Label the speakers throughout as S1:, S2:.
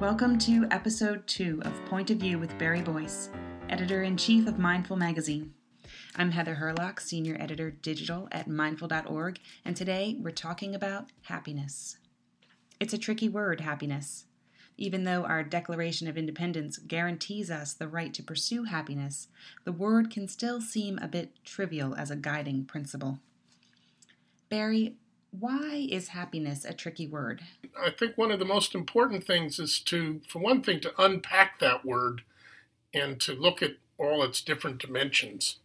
S1: Welcome to episode two of Point of View with Barry Boyce, editor in chief of Mindful Magazine. I'm Heather Hurlock, senior editor digital at mindful.org, and today we're talking about happiness. It's a tricky word, happiness. Even though our Declaration of Independence guarantees us the right to pursue happiness, the word can still seem a bit trivial as a guiding principle. Barry, why is happiness a tricky word?
S2: I think one of the most important things is to, for one thing, to unpack that word and to look at all its different dimensions.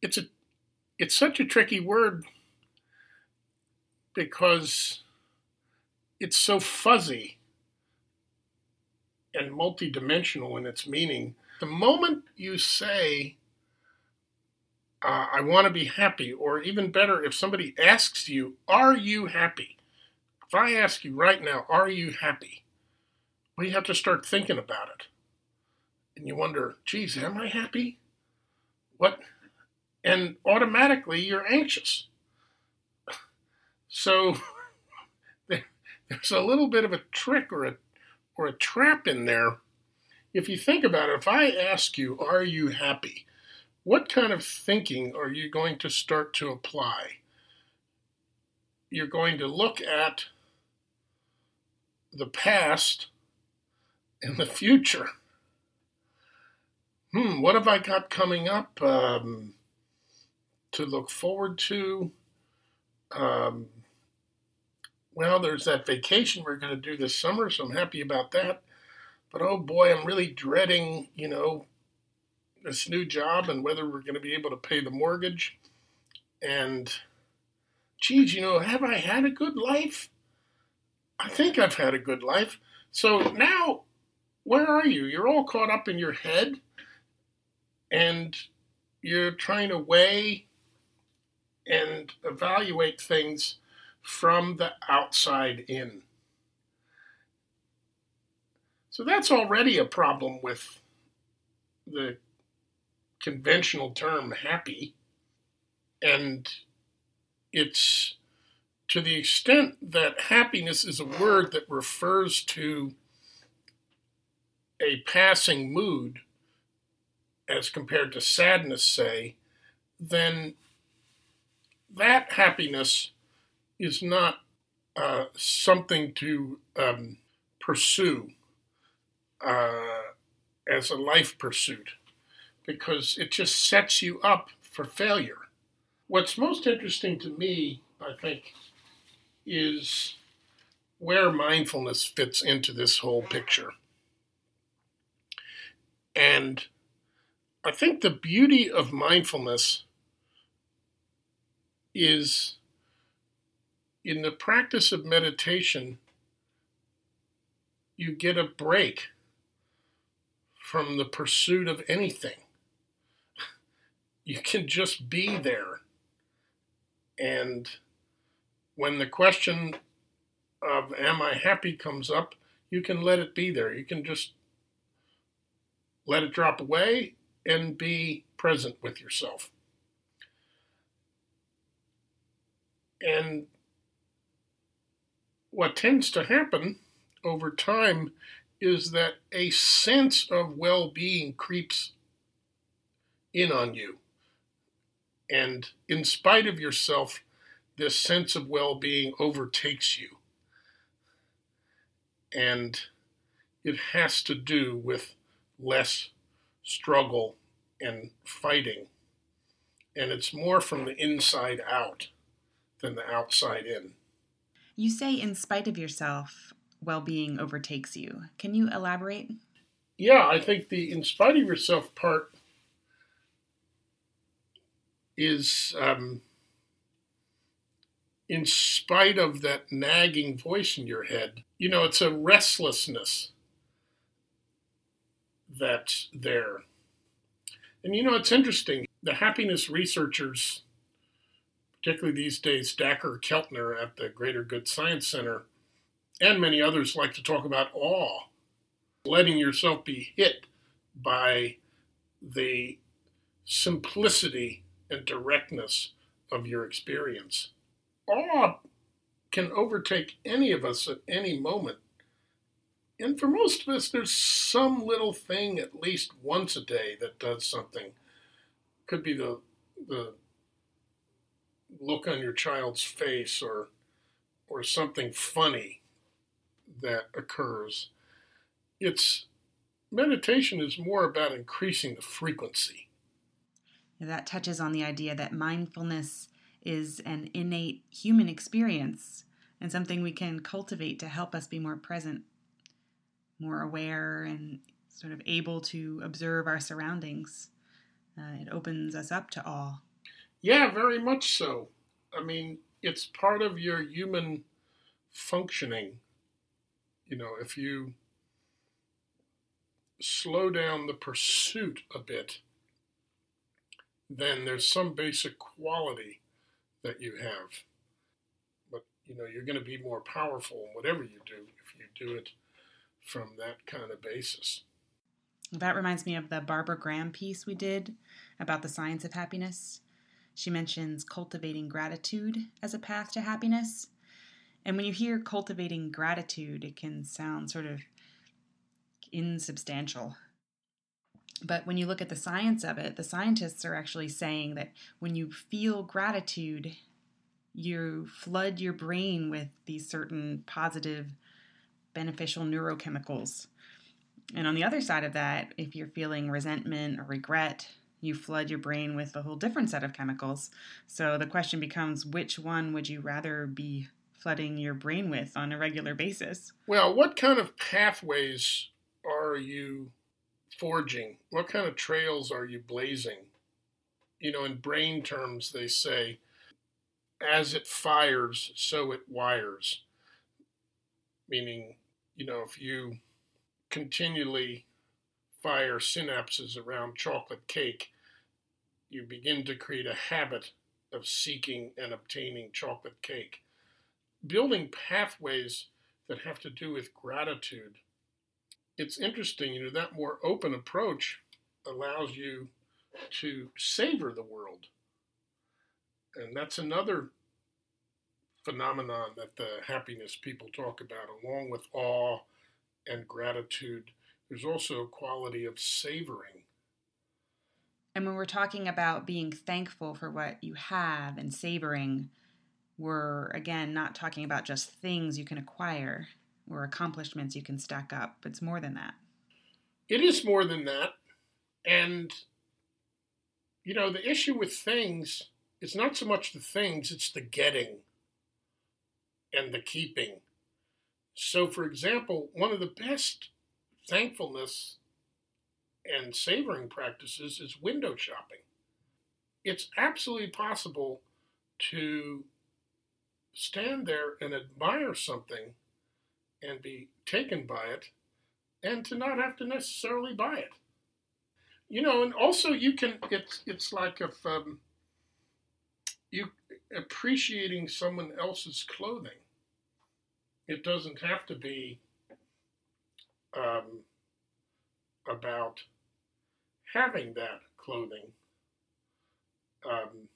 S2: It's a it's such a tricky word because it's so fuzzy and multidimensional in its meaning. The moment you say uh, I want to be happy, or even better, if somebody asks you, Are you happy? If I ask you right now, Are you happy? Well, you have to start thinking about it. And you wonder, Geez, am I happy? What? And automatically you're anxious. So there's a little bit of a trick or a, or a trap in there. If you think about it, if I ask you, Are you happy? What kind of thinking are you going to start to apply? You're going to look at the past and the future. Hmm, what have I got coming up um, to look forward to? Um, well, there's that vacation we're going to do this summer, so I'm happy about that. But oh boy, I'm really dreading, you know, this new job and whether we're going to be able to pay the mortgage. And, geez, you know, have I had a good life? I think I've had a good life. So now, where are you? You're all caught up in your head and you're trying to weigh and evaluate things from the outside in. So that's already a problem with the conventional term happy. And it's to the extent that happiness is a word that refers to a passing mood as compared to sadness, say, then that happiness is not uh, something to um, pursue uh, as a life pursuit because it just sets you up for failure. What's most interesting to me, I think, is where mindfulness fits into this whole picture. And I think the beauty of mindfulness is in the practice of meditation, you get a break from the pursuit of anything you can just be there. And when the question of am I happy comes up, you can let it be there. You can just let it drop away and be present with yourself. And what tends to happen over time is that a sense of well being creeps in on you. And in spite of yourself, this sense of well being overtakes you. And it has to do with less struggle and fighting. And it's more from the inside out than the outside in.
S1: You say, in spite of yourself, well being overtakes you. Can you elaborate?
S2: Yeah, I think the in spite of yourself part is um, in spite of that nagging voice in your head, you know, it's a restlessness that's there. And you know, it's interesting. The happiness researchers, particularly these days, Dacher Keltner at the Greater Good Science Center, and many others like to talk about awe, letting yourself be hit by the simplicity and directness of your experience. Oh, Awe can overtake any of us at any moment. and for most of us, there's some little thing at least once a day that does something. Could be the the look on your child's face or or something funny that occurs. It's meditation is more about increasing the frequency.
S1: That touches on the idea that mindfulness is an innate human experience and something we can cultivate to help us be more present, more aware, and sort of able to observe our surroundings. Uh, it opens us up to all.
S2: Yeah, very much so. I mean, it's part of your human functioning. You know, if you slow down the pursuit a bit, then there's some basic quality that you have. But, you know, you're going to be more powerful in whatever you do if you do it from that kind of basis.
S1: That reminds me of the Barbara Graham piece we did about the science of happiness. She mentions cultivating gratitude as a path to happiness. And when you hear cultivating gratitude, it can sound sort of insubstantial. But when you look at the science of it, the scientists are actually saying that when you feel gratitude, you flood your brain with these certain positive, beneficial neurochemicals. And on the other side of that, if you're feeling resentment or regret, you flood your brain with a whole different set of chemicals. So the question becomes which one would you rather be flooding your brain with on a regular basis?
S2: Well, what kind of pathways are you forging? What kind of trails are you blazing? You know, in brain terms, they say, as it fires, so it wires. Meaning, you know, if you continually fire synapses around chocolate cake, you begin to create a habit of seeking and obtaining chocolate cake. Building pathways that have to do with gratitude it's interesting, you know, that more open approach allows you to savor the world. And that's another phenomenon that the happiness people talk about, along with awe and gratitude. There's also a quality of savoring.
S1: And when we're talking about being thankful for what you have and savoring, we're again not talking about just things you can acquire or accomplishments you can stack up. But it's more than that.
S2: It is more than that. And, you know, the issue with things is not so much the things, it's the getting and the keeping. So, for example, one of the best thankfulness and savoring practices is window shopping. It's absolutely possible to stand there and admire something and be taken by it and to not have to necessarily buy it. You know, and also you can, it's, it's like if um, you appreciating someone else's clothing. It doesn't have to be um, about having that clothing. Um,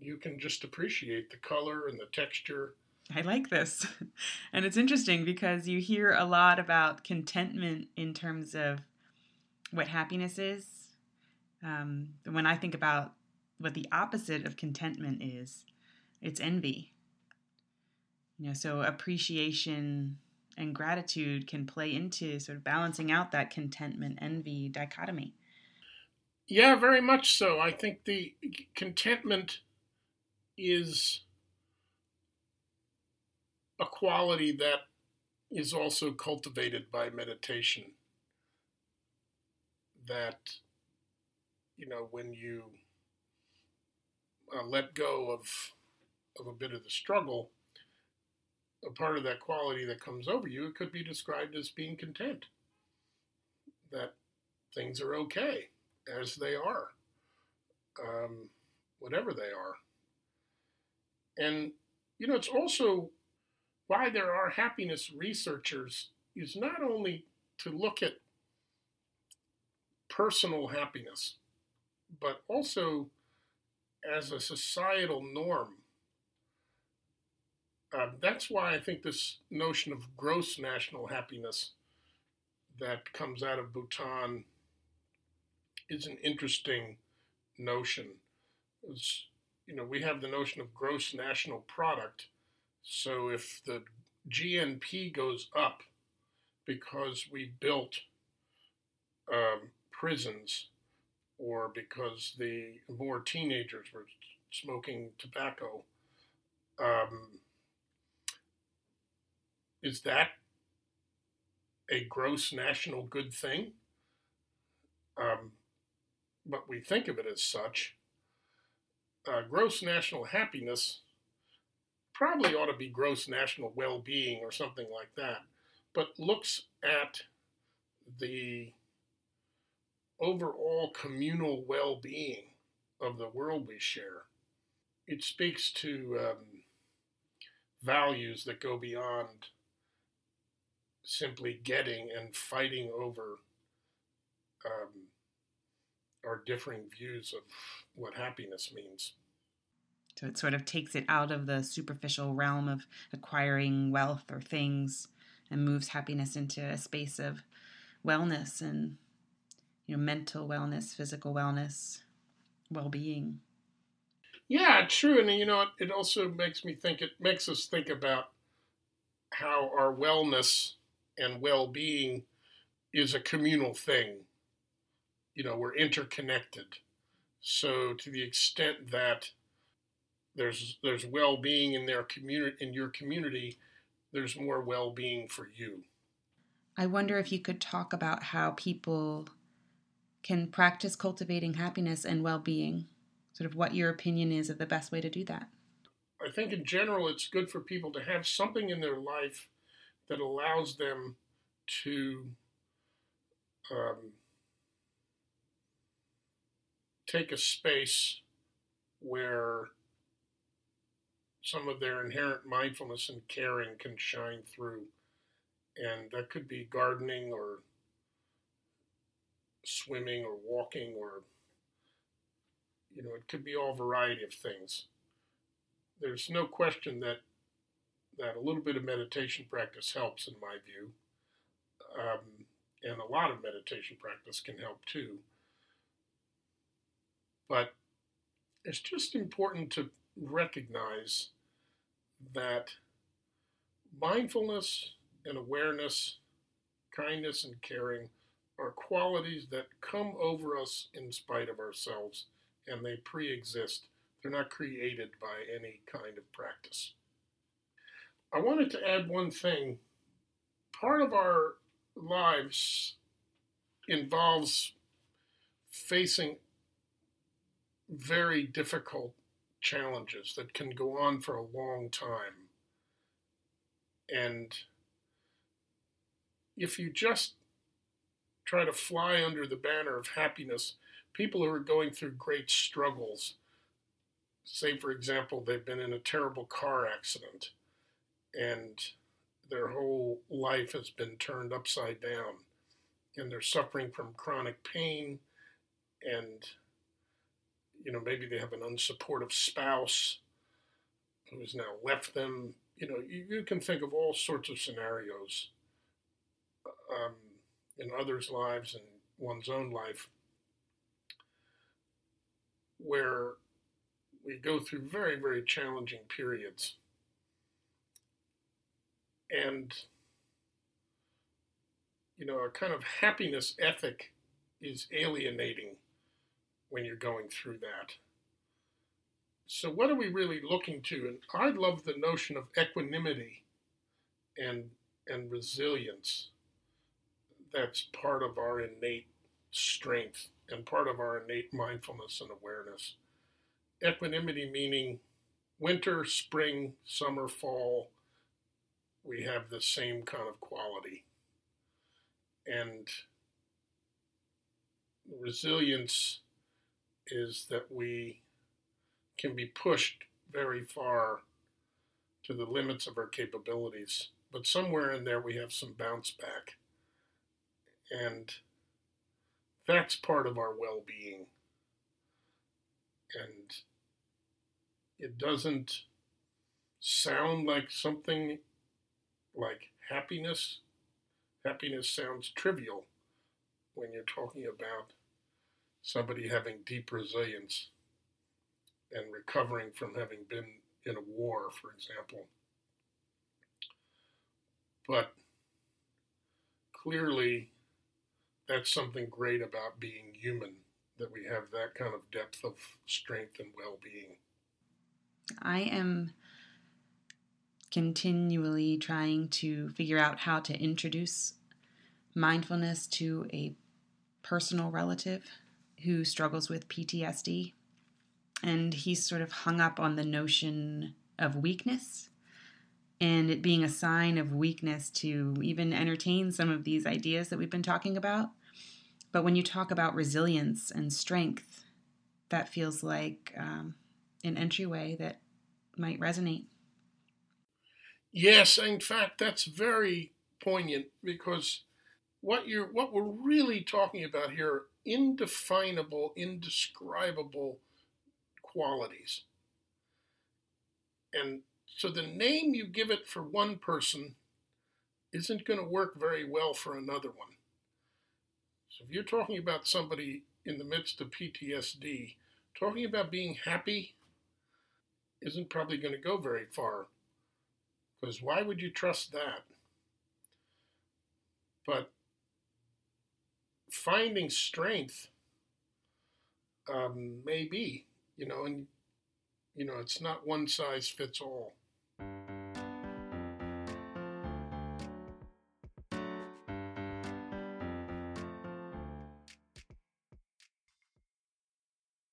S2: you can just appreciate the color and the texture
S1: I like this. And it's interesting because you hear a lot about contentment in terms of what happiness is. Um, when I think about what the opposite of contentment is, it's envy. You know, so appreciation and gratitude can play into sort of balancing out that contentment envy dichotomy.
S2: Yeah, very much so. I think the contentment is a quality that is also cultivated by meditation. That, you know, when you uh, let go of, of a bit of the struggle, a part of that quality that comes over you, it could be described as being content. That things are okay as they are, um, whatever they are. And, you know, it's also why there are happiness researchers is not only to look at personal happiness, but also as a societal norm. Uh, that's why I think this notion of gross national happiness that comes out of Bhutan is an interesting notion. It's, you know, we have the notion of gross national product. So if the GNP goes up because we built um, prisons or because the more teenagers were smoking tobacco, um, is that a gross national good thing? Um, but we think of it as such. Uh, gross national happiness probably ought to be gross national well being or something like that, but looks at the overall communal well being of the world we share. It speaks to um, values that go beyond simply getting and fighting over um, our differing views of what happiness means.
S1: So it sort of takes it out of the superficial realm of acquiring wealth or things and moves happiness into a space of wellness and you know mental wellness, physical wellness, well-being.
S2: Yeah, true, and you know it also makes me think. It makes us think about how our wellness and well-being is a communal thing. You know, we're interconnected. So to the extent that there's there's well-being in their community in your community, there's more well-being for you.
S1: I wonder if you could talk about how people can practice cultivating happiness and well-being. Sort of what your opinion is of the best way to do that.
S2: I think in general it's good for people to have something in their life that allows them to um, take a space where some of their inherent mindfulness and caring can shine through. And that could be gardening or swimming or walking or, you know, it could be all variety of things. There's no question that that a little bit of meditation practice helps, in my view. Um, and a lot of meditation practice can help too. But it's just important to recognize that mindfulness and awareness, kindness and caring are qualities that come over us in spite of ourselves and they pre exist. They're not created by any kind of practice. I wanted to add one thing. Part of our lives involves facing very difficult challenges that can go on for a long time. And if you just try to fly under the banner of happiness, people who are going through great struggles, say, for example, they've been in a terrible car accident and their whole life has been turned upside down and they're suffering from chronic pain and you know maybe they have an unsupportive spouse who has now left them. You know you, you can think of all sorts of scenarios um, in others lives and one's own life where we go through very very challenging periods. And you know a kind of happiness ethic is alienating when you're going through that. So what are we really looking to? And i love the notion of equanimity and and resilience. That's part of our innate strength and part of our innate mindfulness and awareness. Equanimity meaning winter spring summer fall we have the same kind of quality. And resilience is that we can be pushed very far to the limits of our capabilities, but somewhere in there we have some bounce back. And that's part of our well being. And it doesn't sound like something like happiness. Happiness sounds trivial when you're talking about somebody having deep resilience and recovering from having been in a war, for example. But clearly, that's something great about being human, that we have that kind of depth of strength and well being.
S1: I am continually trying to figure out how to introduce mindfulness to a personal relative who struggles with PTSD. And he's sort of hung up on the notion of weakness and it being a sign of weakness to even entertain some of these ideas that we've been talking about. But when you talk about resilience and strength, that feels like um, an entryway that might resonate.
S2: Yes, in fact, that's very poignant because what you're what we're really talking about here indefinable, indescribable qualities. And so the name you give it for one person isn't going to work very well for another one. So if you're talking about somebody in the midst of PTSD, talking about being happy isn't probably going to go very far. Because why would you trust that? But finding strength um, may be, you know, and, you know, it's not one size fits all.